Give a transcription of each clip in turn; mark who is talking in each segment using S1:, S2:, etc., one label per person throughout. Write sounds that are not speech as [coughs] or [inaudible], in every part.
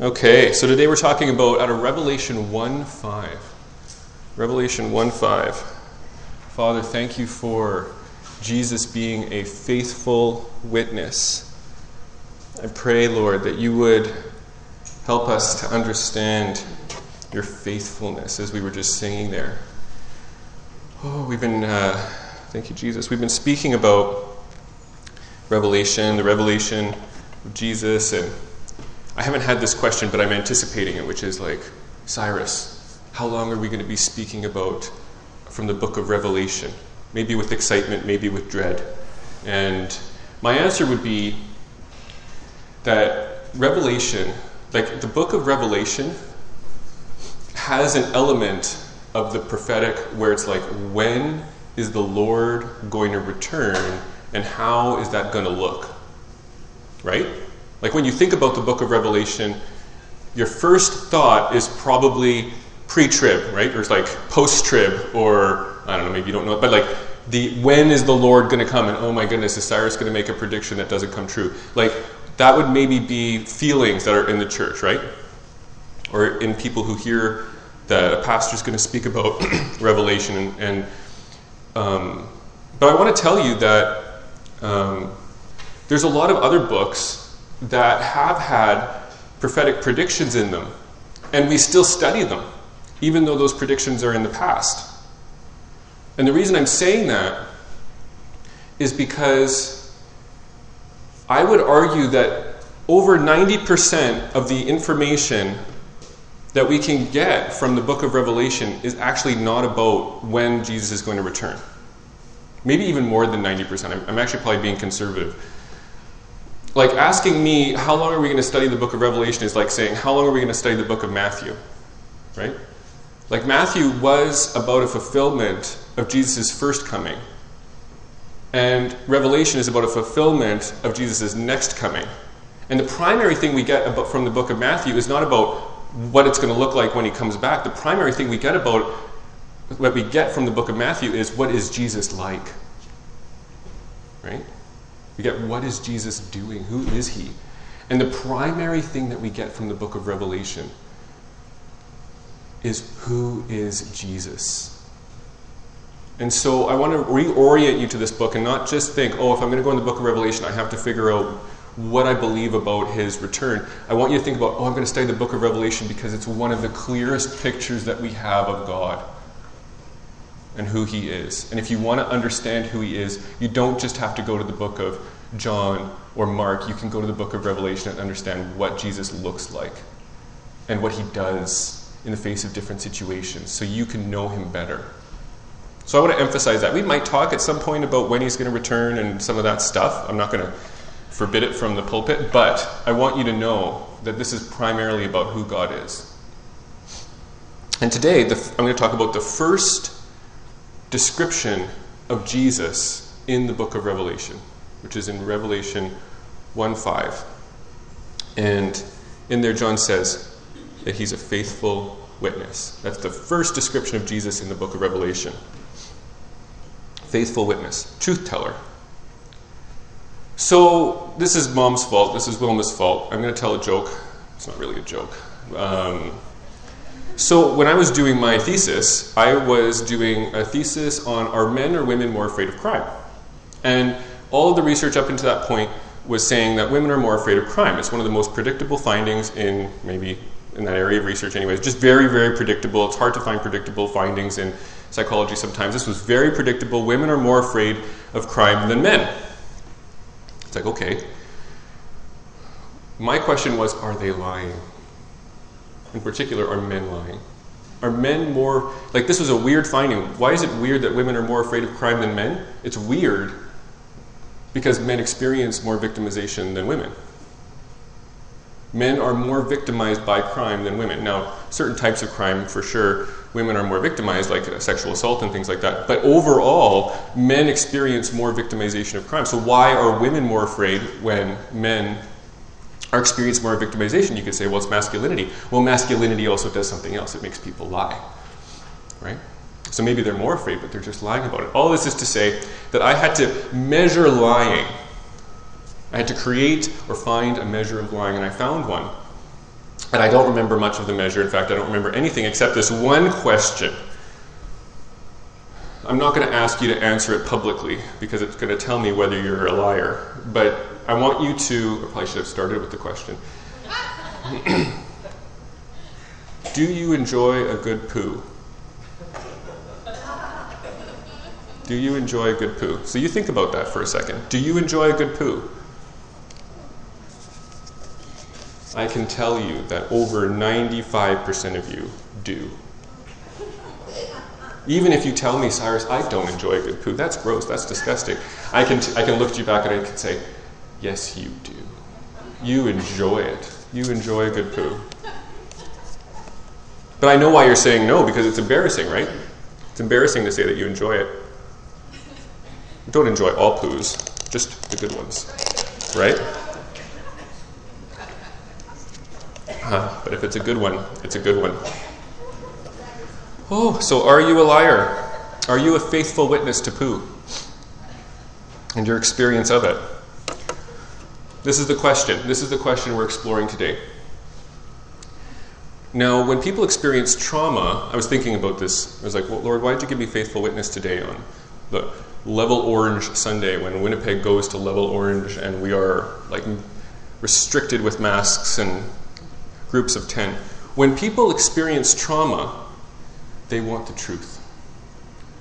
S1: Okay, so today we're talking about out of Revelation 1 5. Revelation 1 5. Father, thank you for Jesus being a faithful witness. I pray, Lord, that you would help us to understand your faithfulness as we were just singing there. Oh, we've been, uh, thank you, Jesus. We've been speaking about Revelation, the revelation of Jesus, and I haven't had this question, but I'm anticipating it, which is like, Cyrus, how long are we going to be speaking about from the book of Revelation? Maybe with excitement, maybe with dread. And my answer would be that Revelation, like the book of Revelation, has an element of the prophetic where it's like, when is the Lord going to return and how is that going to look? Right? Like when you think about the book of Revelation, your first thought is probably pre trib, right? Or it's like post trib, or I don't know, maybe you don't know but like the when is the Lord going to come? And oh my goodness, is Cyrus going to make a prediction that doesn't come true? Like that would maybe be feelings that are in the church, right? Or in people who hear that a pastor's going to speak about [clears throat] Revelation. And, and um, but I want to tell you that um, there's a lot of other books that have had prophetic predictions in them, and we still study them, even though those predictions are in the past. And the reason I'm saying that is because I would argue that over 90% of the information that we can get from the book of Revelation is actually not about when Jesus is going to return. Maybe even more than 90%. I'm, actually probably being conservative like asking me how long are we going to study the book of revelation is like saying how long are we going to study the book of matthew? Right? Like matthew was about a fulfillment of jesus' first coming. And revelation is about a fulfillment of jesus' next coming. And the primary thing we get about, from the book of matthew is not about what it's going to look like when he comes back. The primary thing we get about what we get from the book of matthew is what is jesus like? Right we get what is Jesus doing? Who is he? And the primary thing that we get from the book of Revelation is who is Jesus? And so I want to reorient you to this book and not just think, oh, if I'm going to go in the book of Revelation, I have to figure out what I believe about his return. I want you to think about, oh, I'm going to study the book of Revelation because it's one of the clearest pictures that we have of God and who he is. And if you want to understand who he is, you don't just have to go to the book of John or Mark. You can go to the book of Revelation and understand what Jesus looks like and what he does in the face of different situations so you can know him better. So I want to emphasize that. We might talk at some point about when he's going to return and some of that stuff. I'm not going to forbid it from the pulpit, but I want you to know that this is primarily about who God is. And today, the, I'm going to talk about the first description of Jesus in the book of Revelation, which is in Revelation 1 5. And in there, John says that he's a faithful witness. That's the first description of Jesus in the book of Revelation. Faithful witness, truth teller. So, this is mom's fault. This is Wilma's fault. I'm going to tell a joke. It's not really a joke. Um, so, when I was doing my thesis, I was doing a thesis on are men or women more afraid of crime? And all of the research up until that point was saying that women are more afraid of crime. It's one of the most predictable findings in maybe in that area of research, anyways. Just very, very predictable. It's hard to find predictable findings in psychology sometimes. This was very predictable. Women are more afraid of crime than men. It's like, okay. My question was are they lying? In particular, are men lying? Are men more, like, this was a weird finding. Why is it weird that women are more afraid of crime than men? It's weird because men experience more victimization than women. Men are more victimized by crime than women. Now, certain types of crime, for sure, women are more victimized, like sexual assault and things like that. But overall, men experience more victimization of crime. So, why are women more afraid when men our experience more victimization, you could say, well, it's masculinity. Well, masculinity also does something else. It makes people lie, right? So maybe they're more afraid, but they're just lying about it. All this is to say that I had to measure lying. I had to create or find a measure of lying, and I found one. And I don't remember much of the measure. In fact, I don't remember anything except this one question. I'm not going to ask you to answer it publicly because it's going to tell me whether you're a liar. But I want you to, I probably should have started with the question. [clears throat] Do you enjoy a good poo? Do you enjoy a good poo? So you think about that for a second. Do you enjoy a good poo? I can tell you that over 95% of you do. Even if you tell me, Cyrus, I don't enjoy good poo, that's gross, that's disgusting. I can, t- I can look at you back and I can say, yes, you do. You enjoy it. You enjoy a good poo. But I know why you're saying no, because it's embarrassing, right? It's embarrassing to say that you enjoy it. Don't enjoy all poos, just the good ones, right? Uh, but if it's a good one, it's a good one. Oh, so are you a liar? Are you a faithful witness to poo? And your experience of it? This is the question. This is the question we're exploring today. Now, when people experience trauma, I was thinking about this. I was like, well, Lord, why did you give me faithful witness today on the level orange Sunday when Winnipeg goes to level orange and we are like restricted with masks and groups of 10? When people experience trauma, they want the truth.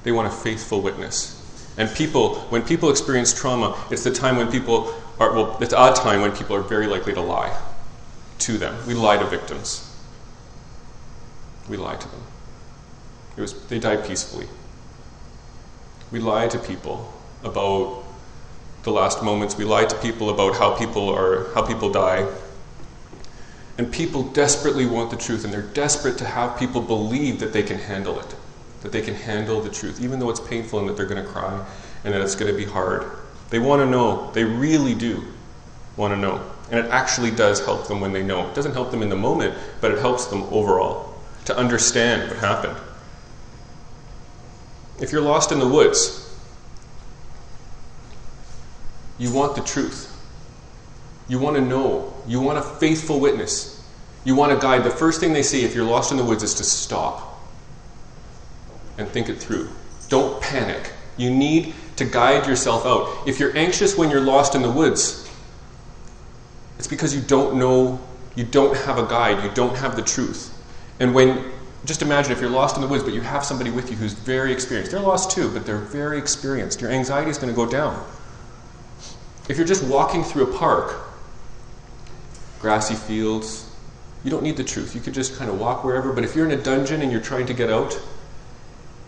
S1: They want a faithful witness. And people, when people experience trauma, it's the time when people are, well, it's a time when people are very likely to lie to them. We lie to victims. We lie to them. It was, they die peacefully. We lie to people about the last moments. We lie to people about how people are, how people die. And people desperately want the truth, and they're desperate to have people believe that they can handle it, that they can handle the truth, even though it's painful and that they're going to cry and that it's going to be hard. They want to know. They really do want to know. And it actually does help them when they know. It doesn't help them in the moment, but it helps them overall to understand what happened. If you're lost in the woods, you want the truth. You want to know. You want a faithful witness. You want a guide. The first thing they say if you're lost in the woods is to stop and think it through. Don't panic. You need to guide yourself out. If you're anxious when you're lost in the woods, it's because you don't know, you don't have a guide, you don't have the truth. And when, just imagine if you're lost in the woods, but you have somebody with you who's very experienced. They're lost too, but they're very experienced. Your anxiety is going to go down. If you're just walking through a park, grassy fields, you don't need the truth. You could just kind of walk wherever. But if you're in a dungeon and you're trying to get out,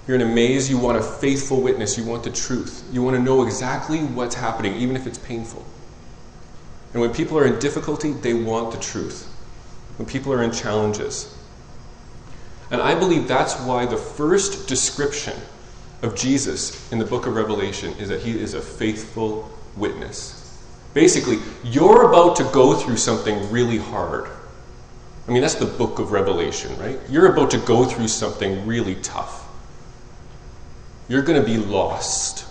S1: you're in a maze, you want a faithful witness, you want the truth. You want to know exactly what's happening, even if it's painful. And when people are in difficulty, they want the truth. When people are in challenges. And I believe that's why the first description of Jesus in the book of Revelation is that he is a faithful witness. Basically, you're about to go through something really hard. I mean, that's the book of Revelation, right? You're about to go through something really tough. You're going to be lost.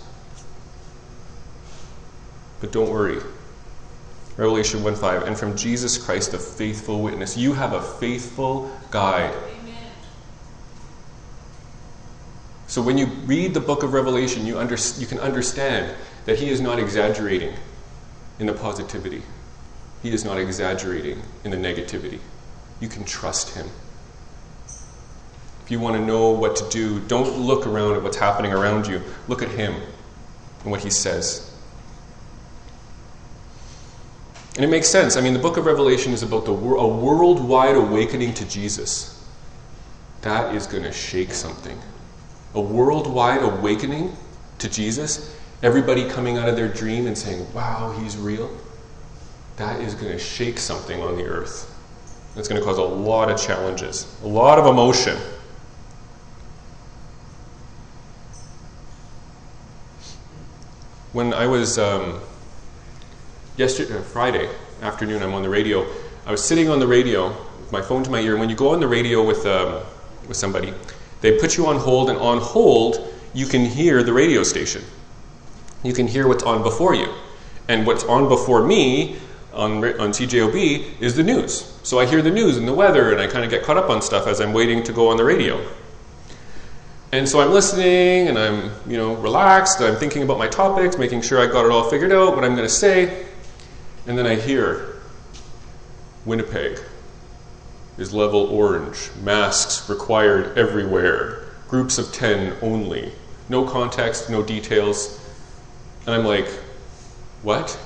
S1: But don't worry. Revelation 1 5, and from Jesus Christ, the faithful witness. You have a faithful guide. Amen. So when you read the book of Revelation, you, under, you can understand that he is not exaggerating in the positivity, he is not exaggerating in the negativity. You can trust him. If you want to know what to do, don't look around at what's happening around you. Look at him and what he says. And it makes sense. I mean, the book of Revelation is about the, a worldwide awakening to Jesus. That is going to shake something. A worldwide awakening to Jesus. Everybody coming out of their dream and saying, wow, he's real. That is going to shake something on the earth. It's going to cause a lot of challenges, a lot of emotion. When I was um, yesterday, uh, Friday afternoon, I'm on the radio. I was sitting on the radio with my phone to my ear. And when you go on the radio with, um, with somebody, they put you on hold, and on hold, you can hear the radio station. You can hear what's on before you. And what's on before me on, on CJOB is the news. So I hear the news and the weather, and I kind of get caught up on stuff as I'm waiting to go on the radio. And so I'm listening, and I'm you know relaxed. I'm thinking about my topics, making sure I got it all figured out, what I'm going to say, and then I hear Winnipeg is level orange, masks required everywhere, groups of 10 only, no context, no details. And I'm like, what?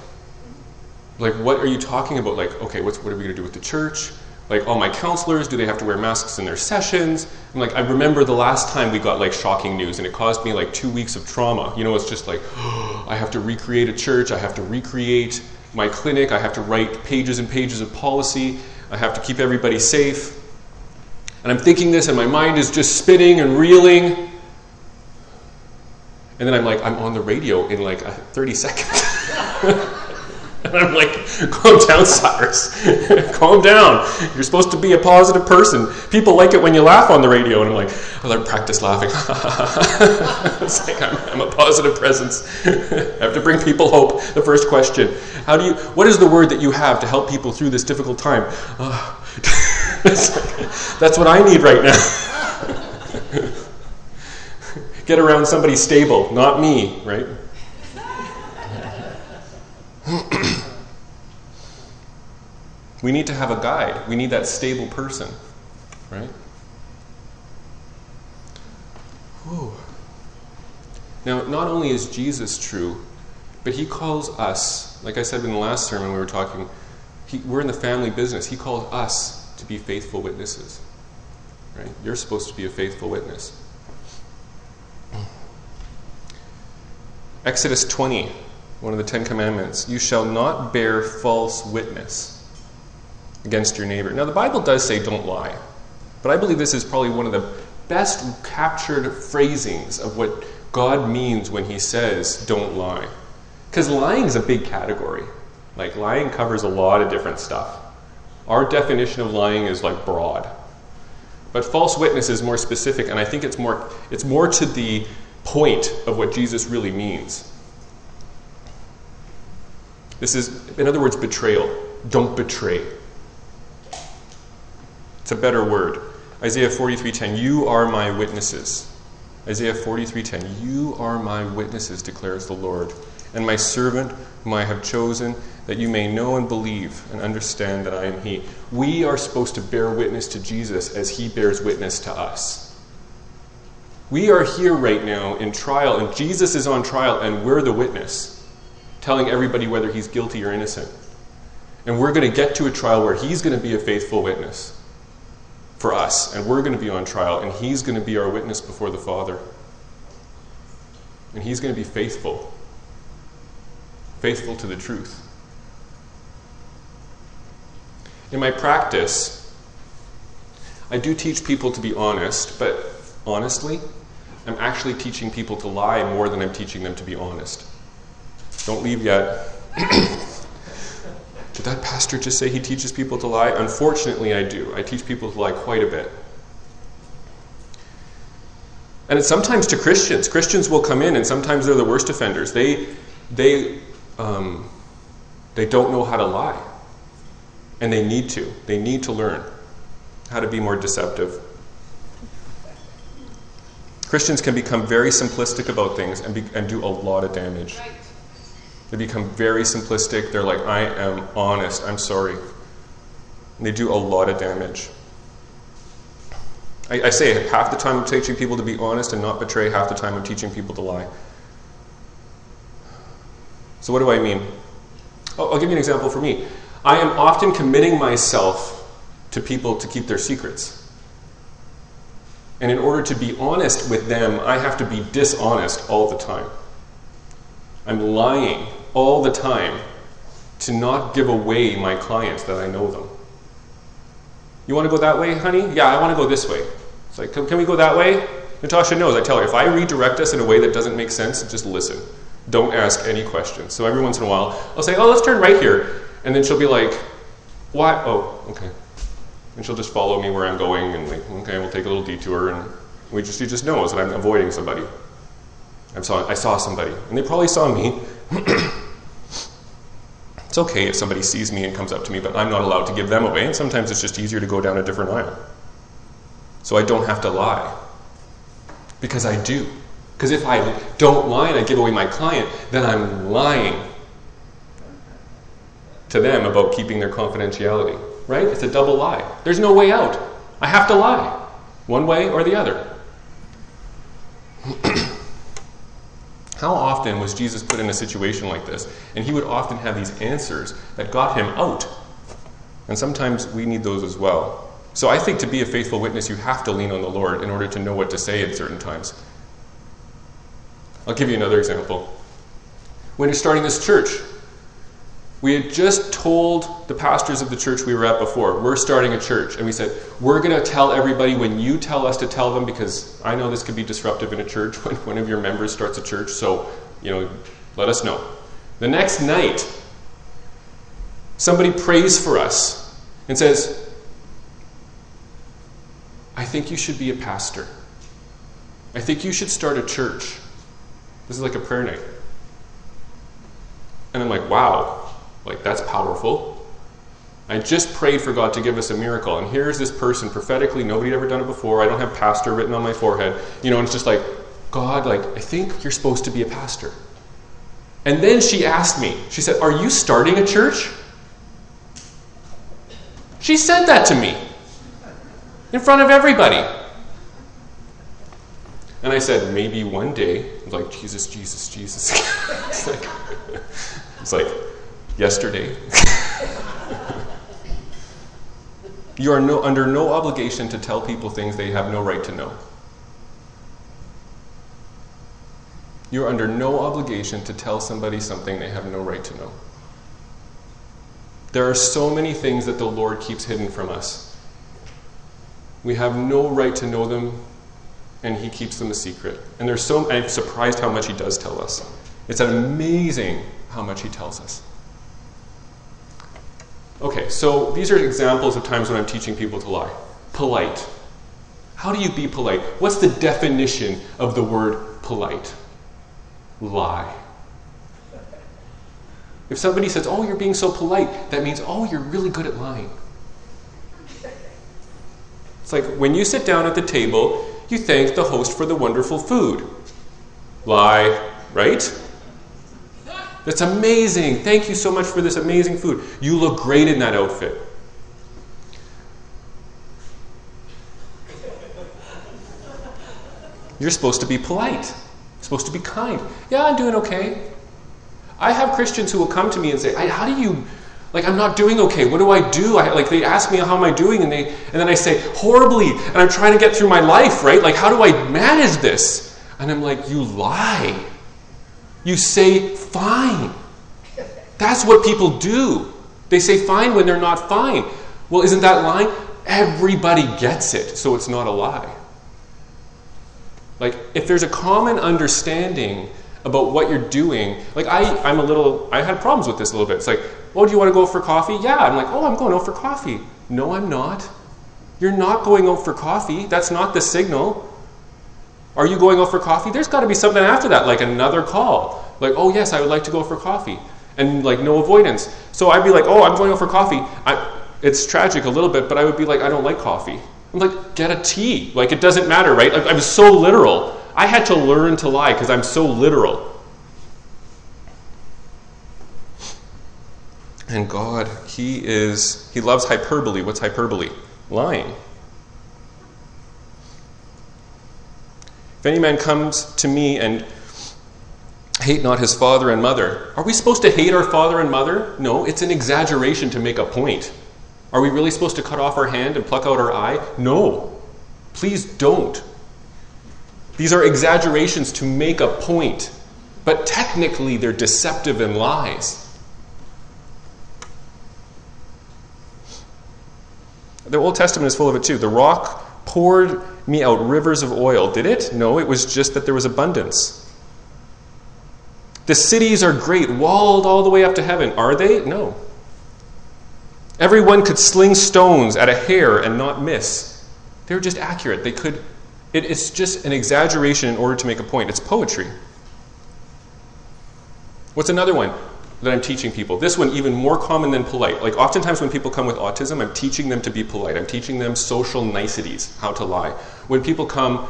S1: Like, what are you talking about? Like, okay, what's, what are we going to do with the church? Like, all my counselors, do they have to wear masks in their sessions? I'm like, I remember the last time we got like shocking news and it caused me like two weeks of trauma. You know, it's just like, oh, [gasps] I have to recreate a church, I have to recreate my clinic, I have to write pages and pages of policy, I have to keep everybody safe. And I'm thinking this, and my mind is just spinning and reeling. And then I'm like, I'm on the radio in like 30 seconds. [laughs] And I'm like, calm down, Cyrus. [laughs] calm down. You're supposed to be a positive person. People like it when you laugh on the radio. And I'm like, I learned practice laughing. [laughs] it's like I'm, I'm, a positive presence. I have to bring people hope. The first question: How do you? What is the word that you have to help people through this difficult time? Uh, like, that's what I need right now. Get around somebody stable, not me, right? [clears throat] we need to have a guide. We need that stable person, right? Whew. Now, not only is Jesus true, but he calls us, like I said in the last sermon we were talking, he, we're in the family business. He calls us to be faithful witnesses. Right? You're supposed to be a faithful witness. Exodus 20 one of the Ten Commandments, you shall not bear false witness against your neighbor. Now, the Bible does say don't lie, but I believe this is probably one of the best captured phrasings of what God means when He says don't lie. Because lying is a big category. Like, lying covers a lot of different stuff. Our definition of lying is like broad. But false witness is more specific, and I think it's more, it's more to the point of what Jesus really means. This is, in other words, betrayal. Don't betray. It's a better word. Isaiah 43:10, "You are my witnesses." Isaiah 43:10, "You are my witnesses," declares the Lord, "and my servant whom I have chosen, that you may know and believe and understand that I am he." We are supposed to bear witness to Jesus as he bears witness to us. We are here right now in trial, and Jesus is on trial, and we're the witness telling everybody whether he's guilty or innocent. And we're going to get to a trial where he's going to be a faithful witness for us, and we're going to be on trial, and he's going to be our witness before the Father. And he's going to be faithful, faithful to the truth. In my practice, I do teach people to be honest, but honestly, I'm actually teaching people to lie more than I'm teaching them to be honest. Don't leave yet. [coughs] Did that pastor just say he teaches people to lie? Unfortunately, I do. I teach people to lie quite a bit. And it's sometimes to Christians. Christians will come in, and sometimes they're the worst offenders. They, they, um, they don't know how to lie. And they need to. They need to learn how to be more deceptive. Christians can become very simplistic about things and, be, and do a lot of damage. They become very simplistic. They're like, I am honest, I'm sorry. And they do a lot of damage. I, I say half the time I'm teaching people to be honest and not betray, half the time I'm teaching people to lie. So, what do I mean? I'll give you an example for me. I am often committing myself to people to keep their secrets. And in order to be honest with them, I have to be dishonest all the time. I'm lying all the time to not give away my clients that I know them. You want to go that way, honey? Yeah, I want to go this way. It's like, can, can we go that way? Natasha knows. I tell her, if I redirect us in a way that doesn't make sense, just listen. Don't ask any questions. So every once in a while, I'll say, oh, let's turn right here. And then she'll be like, what? Oh, okay. And she'll just follow me where I'm going and like, okay, we'll take a little detour. And we just, she just knows that I'm avoiding somebody. I saw, I saw somebody. And they probably saw me. [clears throat] It's okay if somebody sees me and comes up to me, but I'm not allowed to give them away, and sometimes it's just easier to go down a different aisle. So I don't have to lie. Because I do. Because if I don't lie and I give away my client, then I'm lying to them about keeping their confidentiality. Right? It's a double lie. There's no way out. I have to lie, one way or the other. [clears throat] How often was Jesus put in a situation like this? And he would often have these answers that got him out. And sometimes we need those as well. So I think to be a faithful witness, you have to lean on the Lord in order to know what to say at certain times. I'll give you another example. When you're starting this church, we had just told the pastors of the church we were at before, we're starting a church. And we said, we're going to tell everybody when you tell us to tell them, because I know this could be disruptive in a church [laughs] when one of your members starts a church. So, you know, let us know. The next night, somebody prays for us and says, I think you should be a pastor. I think you should start a church. This is like a prayer night. And I'm like, wow, like that's powerful. I just prayed for God to give us a miracle, and here's this person prophetically, nobody had ever done it before. I don't have pastor written on my forehead. You know, and it's just like, God, like, I think you're supposed to be a pastor. And then she asked me, she said, Are you starting a church? She said that to me in front of everybody. And I said, maybe one day, I was like, Jesus, Jesus, Jesus. [laughs] it's, like, it's like, yesterday. you are no, under no obligation to tell people things they have no right to know. You're under no obligation to tell somebody something they have no right to know. There are so many things that the Lord keeps hidden from us. We have no right to know them and he keeps them a secret. And there's so I'm surprised how much he does tell us. It's amazing how much he tells us. Okay, so these are examples of times when I'm teaching people to lie. Polite. How do you be polite? What's the definition of the word polite? Lie. If somebody says, Oh, you're being so polite, that means, Oh, you're really good at lying. It's like when you sit down at the table you thank the host for the wonderful food. Lie, right? That's amazing. Thank you so much for this amazing food. You look great in that outfit. You're supposed to be polite. You're supposed to be kind. Yeah, I'm doing okay. I have Christians who will come to me and say, How do you like I'm not doing okay. What do I do? I, like they ask me how am I doing, and they and then I say horribly, and I'm trying to get through my life, right? Like how do I manage this? And I'm like, you lie. You say fine. That's what people do. They say fine when they're not fine. Well, isn't that lying? Everybody gets it, so it's not a lie. Like if there's a common understanding about what you're doing. Like I, I'm a little, I had problems with this a little bit. It's like, oh, do you want to go for coffee? Yeah. I'm like, oh, I'm going out for coffee. No, I'm not. You're not going out for coffee. That's not the signal. Are you going out for coffee? There's got to be something after that, like another call. Like, oh, yes, I would like to go for coffee. And like, no avoidance. So I'd be like, oh, I'm going out for coffee. I, it's tragic a little bit, but I would be like, I don't like coffee. I'm like, get a tea. Like, it doesn't matter, right? Like, I'm so literal. I had to learn to lie because I'm so literal. And God, He is, He loves hyperbole. What's hyperbole? Lying. If any man comes to me and hate not his father and mother, are we supposed to hate our father and mother? No, it's an exaggeration to make a point. Are we really supposed to cut off our hand and pluck out our eye? No. Please don't. These are exaggerations to make a point, but technically they're deceptive and lies. The Old Testament is full of it too. The rock poured me out rivers of oil. Did it? No, it was just that there was abundance. The cities are great, walled all the way up to heaven. Are they? No. Everyone could sling stones at a hair and not miss. They were just accurate. They could it, it's just an exaggeration in order to make a point. It's poetry. What's another one? that I'm teaching people. This one, even more common than polite. Like, oftentimes when people come with autism, I'm teaching them to be polite. I'm teaching them social niceties, how to lie. When people come,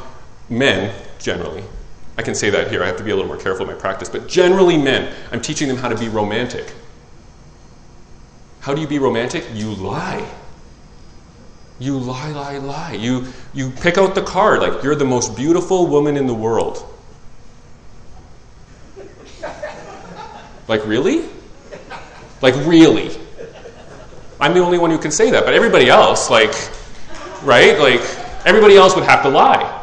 S1: men generally, I can say that here, I have to be a little more careful in my practice, but generally men, I'm teaching them how to be romantic. How do you be romantic? You lie. You lie, lie, lie. You, you pick out the card like you're the most beautiful woman in the world. Like, really? Like, really? I'm the only one who can say that, but everybody else, like, right? Like, everybody else would have to lie.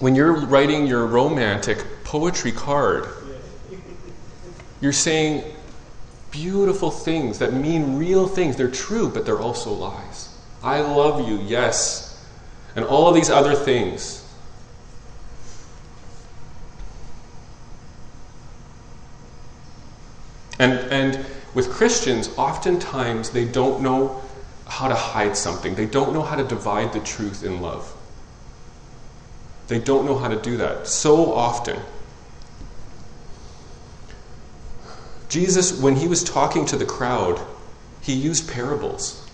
S1: When you're writing your romantic poetry card, you're saying beautiful things that mean real things. They're true, but they're also lies. I love you, yes. And all of these other things. And, and with Christians, oftentimes they don't know how to hide something, they don't know how to divide the truth in love. They don't know how to do that so often. Jesus, when he was talking to the crowd, he used parables.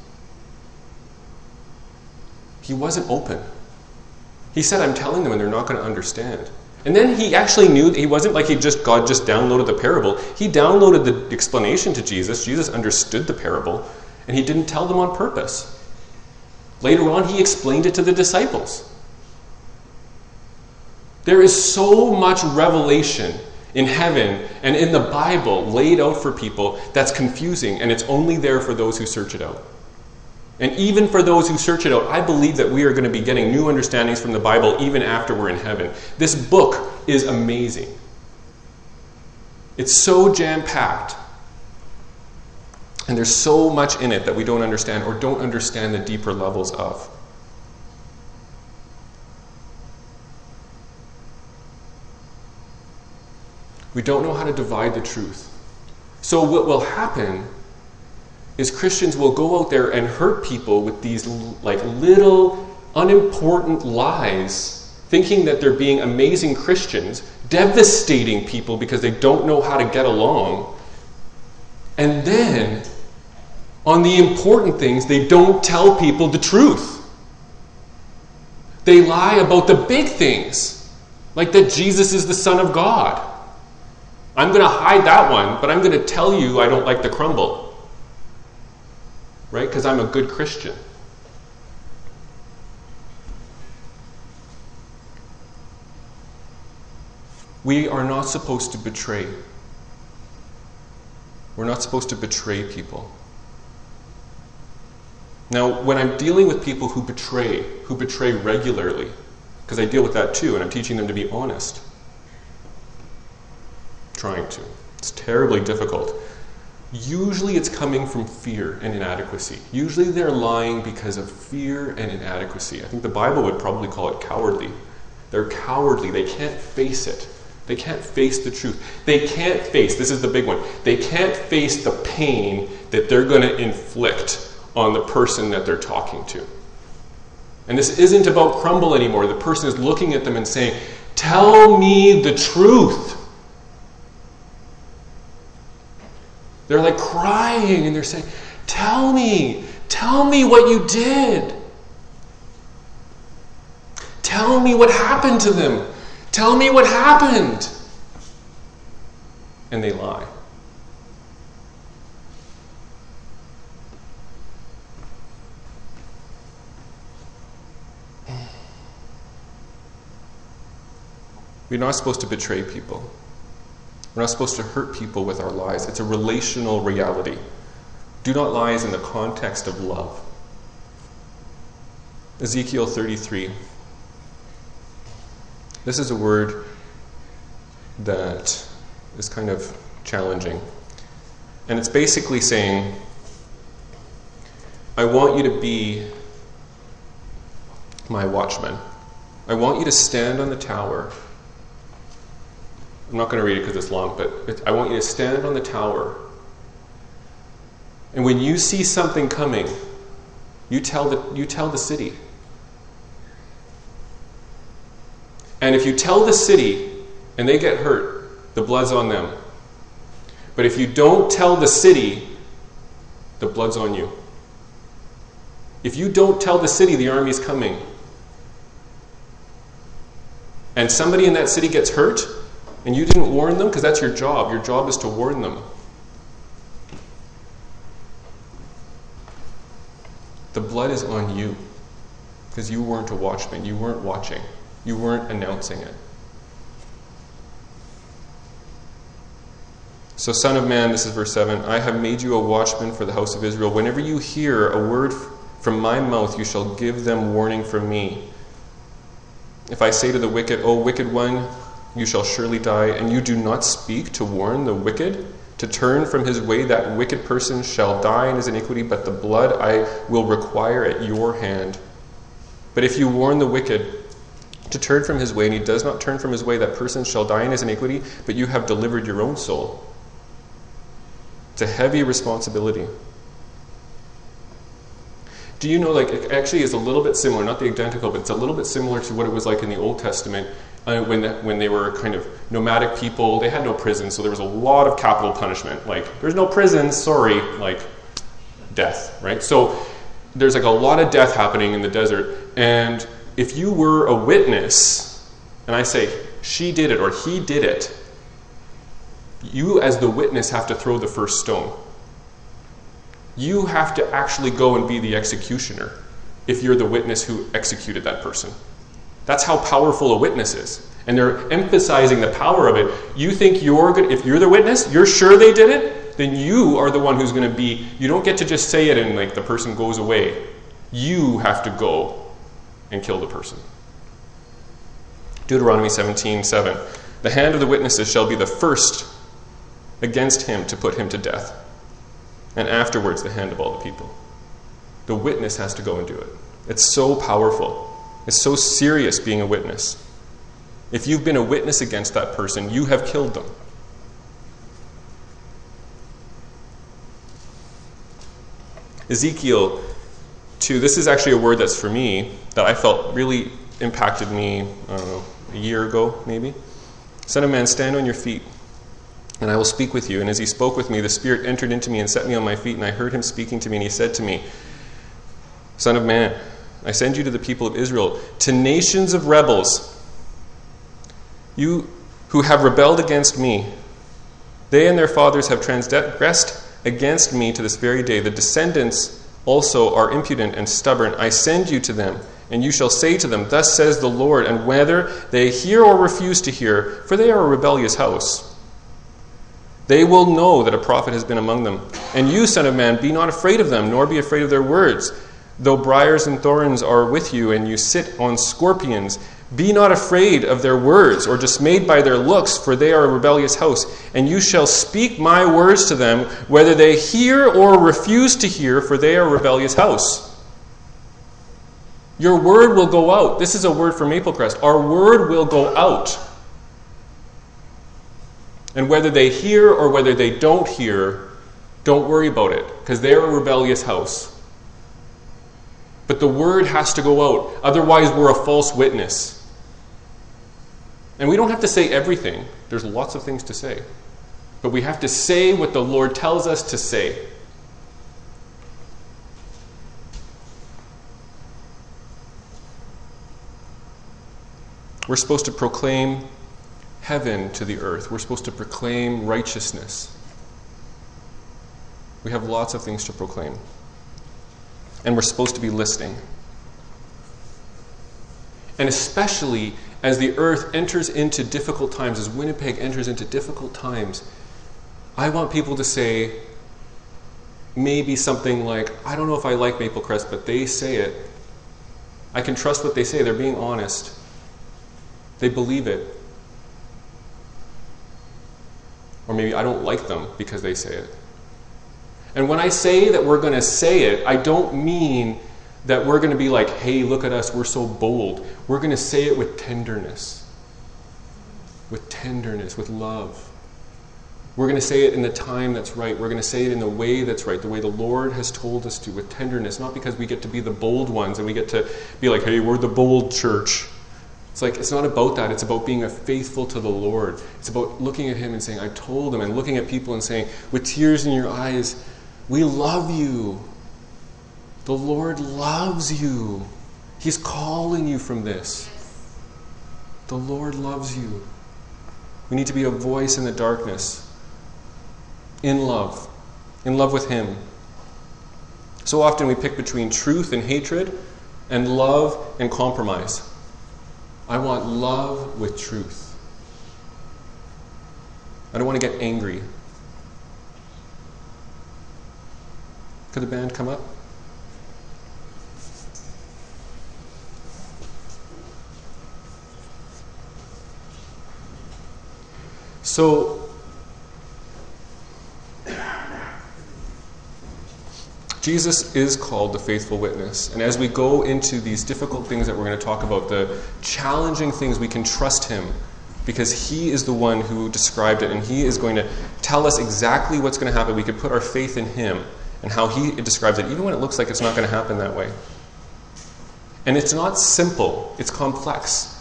S1: He wasn't open. He said, I'm telling them and they're not going to understand. And then he actually knew that he wasn't like he just God just downloaded the parable. He downloaded the explanation to Jesus. Jesus understood the parable, and he didn't tell them on purpose. Later on, he explained it to the disciples. There is so much revelation in heaven and in the Bible laid out for people that's confusing, and it's only there for those who search it out. And even for those who search it out, I believe that we are going to be getting new understandings from the Bible even after we're in heaven. This book is amazing. It's so jam packed. And there's so much in it that we don't understand or don't understand the deeper levels of. We don't know how to divide the truth. So, what will happen is Christians will go out there and hurt people with these like little unimportant lies, thinking that they're being amazing Christians, devastating people because they don't know how to get along. And then, on the important things, they don't tell people the truth. They lie about the big things, like that Jesus is the Son of God. I'm going to hide that one, but I'm going to tell you I don't like the crumble right? Because I'm a good Christian. We are not supposed to betray. We're not supposed to betray people. Now, when I'm dealing with people who betray, who betray regularly, because I deal with that too, and I'm teaching them to be honest, trying to. It's terribly difficult. Usually it's coming from fear and inadequacy. Usually they're lying because of fear and inadequacy. I think the Bible would probably call it cowardly. They're cowardly. They can't face it. They can't face the truth. They can't face, this is the big one, they can't face the pain that they're going to inflict on the person that they're talking to. And this isn't about crumble anymore. The person is looking at them and saying, Tell me the truth. They're like crying and they're saying, Tell me, tell me what you did. Tell me what happened to them. Tell me what happened. And they lie. We're not supposed to betray people. We're not supposed to hurt people with our lies. It's a relational reality. Do not lies in the context of love. Ezekiel 33. This is a word that is kind of challenging. And it's basically saying, I want you to be my watchman. I want you to stand on the tower I'm not going to read it because it's long, but it, I want you to stand on the tower. And when you see something coming, you tell the, you tell the city. And if you tell the city and they get hurt, the blood's on them. But if you don't tell the city, the blood's on you. If you don't tell the city the army's coming, and somebody in that city gets hurt, and you didn't warn them, because that's your job, your job is to warn them. The blood is on you, because you weren't a watchman, you weren't watching, you weren't announcing it. So, Son of Man, this is verse 7 I have made you a watchman for the house of Israel. Whenever you hear a word from my mouth, you shall give them warning from me. If I say to the wicked, O wicked one, you shall surely die, and you do not speak to warn the wicked, to turn from his way, that wicked person shall die in his iniquity, but the blood I will require at your hand. But if you warn the wicked to turn from his way, and he does not turn from his way, that person shall die in his iniquity, but you have delivered your own soul. It's a heavy responsibility. Do you know, like, it actually is a little bit similar, not the identical, but it's a little bit similar to what it was like in the Old Testament uh, when, the, when they were kind of nomadic people. They had no prisons, so there was a lot of capital punishment. Like, there's no prison, sorry, like, death, right? So there's like a lot of death happening in the desert. And if you were a witness, and I say, she did it or he did it, you as the witness have to throw the first stone. You have to actually go and be the executioner if you're the witness who executed that person. That's how powerful a witness is. And they're emphasizing the power of it. You think you're good, if you're the witness, you're sure they did it, then you are the one who's going to be, you don't get to just say it and like the person goes away. You have to go and kill the person. Deuteronomy 17 7. The hand of the witnesses shall be the first against him to put him to death and afterwards the hand of all the people. The witness has to go and do it. It's so powerful. It's so serious being a witness. If you've been a witness against that person, you have killed them. Ezekiel 2, this is actually a word that's for me that I felt really impacted me, a year ago maybe. Son of man, stand on your feet and I will speak with you. And as he spoke with me, the Spirit entered into me and set me on my feet, and I heard him speaking to me, and he said to me, Son of man, I send you to the people of Israel, to nations of rebels, you who have rebelled against me. They and their fathers have transgressed against me to this very day. The descendants also are impudent and stubborn. I send you to them, and you shall say to them, Thus says the Lord, and whether they hear or refuse to hear, for they are a rebellious house. They will know that a prophet has been among them. And you, Son of Man, be not afraid of them, nor be afraid of their words. Though briars and thorns are with you, and you sit on scorpions, be not afraid of their words, or dismayed by their looks, for they are a rebellious house. And you shall speak my words to them, whether they hear or refuse to hear, for they are a rebellious house. Your word will go out. This is a word for Maple Crest. Our word will go out. And whether they hear or whether they don't hear, don't worry about it, because they're a rebellious house. But the word has to go out, otherwise, we're a false witness. And we don't have to say everything, there's lots of things to say. But we have to say what the Lord tells us to say. We're supposed to proclaim heaven to the earth. We're supposed to proclaim righteousness. We have lots of things to proclaim. And we're supposed to be listening. And especially as the earth enters into difficult times, as Winnipeg enters into difficult times, I want people to say maybe something like, I don't know if I like Maple Crest, but they say it. I can trust what they say. They're being honest. They believe it. Or maybe I don't like them because they say it. And when I say that we're going to say it, I don't mean that we're going to be like, hey, look at us, we're so bold. We're going to say it with tenderness. With tenderness, with love. We're going to say it in the time that's right. We're going to say it in the way that's right, the way the Lord has told us to, with tenderness, not because we get to be the bold ones and we get to be like, hey, we're the bold church. It's like, it's not about that. It's about being a faithful to the Lord. It's about looking at Him and saying, I told Him, and looking at people and saying, with tears in your eyes, we love you. The Lord loves you. He's calling you from this. The Lord loves you. We need to be a voice in the darkness, in love, in love with Him. So often we pick between truth and hatred, and love and compromise. I want love with truth. I don't want to get angry. Could the band come up? So, Jesus is called the faithful witness. And as we go into these difficult things that we're going to talk about, the challenging things, we can trust him because he is the one who described it and he is going to tell us exactly what's going to happen. We can put our faith in him and how he describes it, even when it looks like it's not going to happen that way. And it's not simple, it's complex.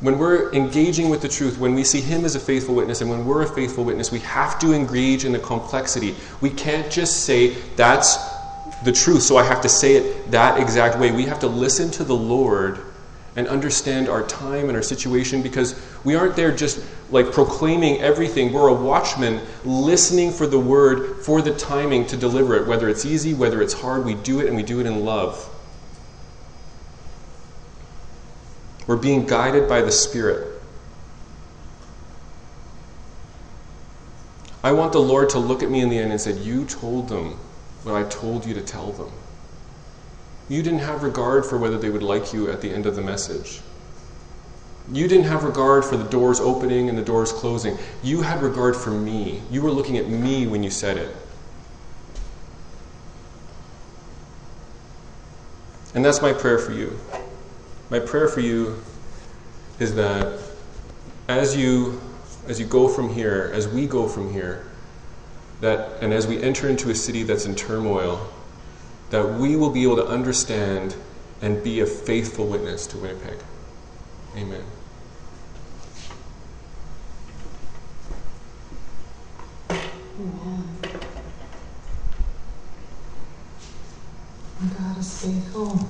S1: When we're engaging with the truth, when we see Him as a faithful witness, and when we're a faithful witness, we have to engage in the complexity. We can't just say, that's the truth, so I have to say it that exact way. We have to listen to the Lord and understand our time and our situation because we aren't there just like proclaiming everything. We're a watchman listening for the word, for the timing to deliver it. Whether it's easy, whether it's hard, we do it and we do it in love. We're being guided by the Spirit. I want the Lord to look at me in the end and say, You told them what I told you to tell them. You didn't have regard for whether they would like you at the end of the message. You didn't have regard for the doors opening and the doors closing. You had regard for me. You were looking at me when you said it. And that's my prayer for you. My prayer for you is that as you as you go from here, as we go from here, that and as we enter into a city that's in turmoil, that we will be able to understand and be a faithful witness to Winnipeg. Amen.
S2: Amen. God is faithful.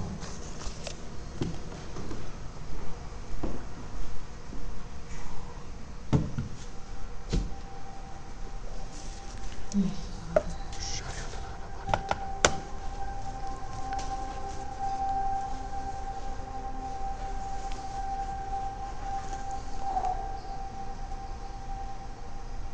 S2: Yes.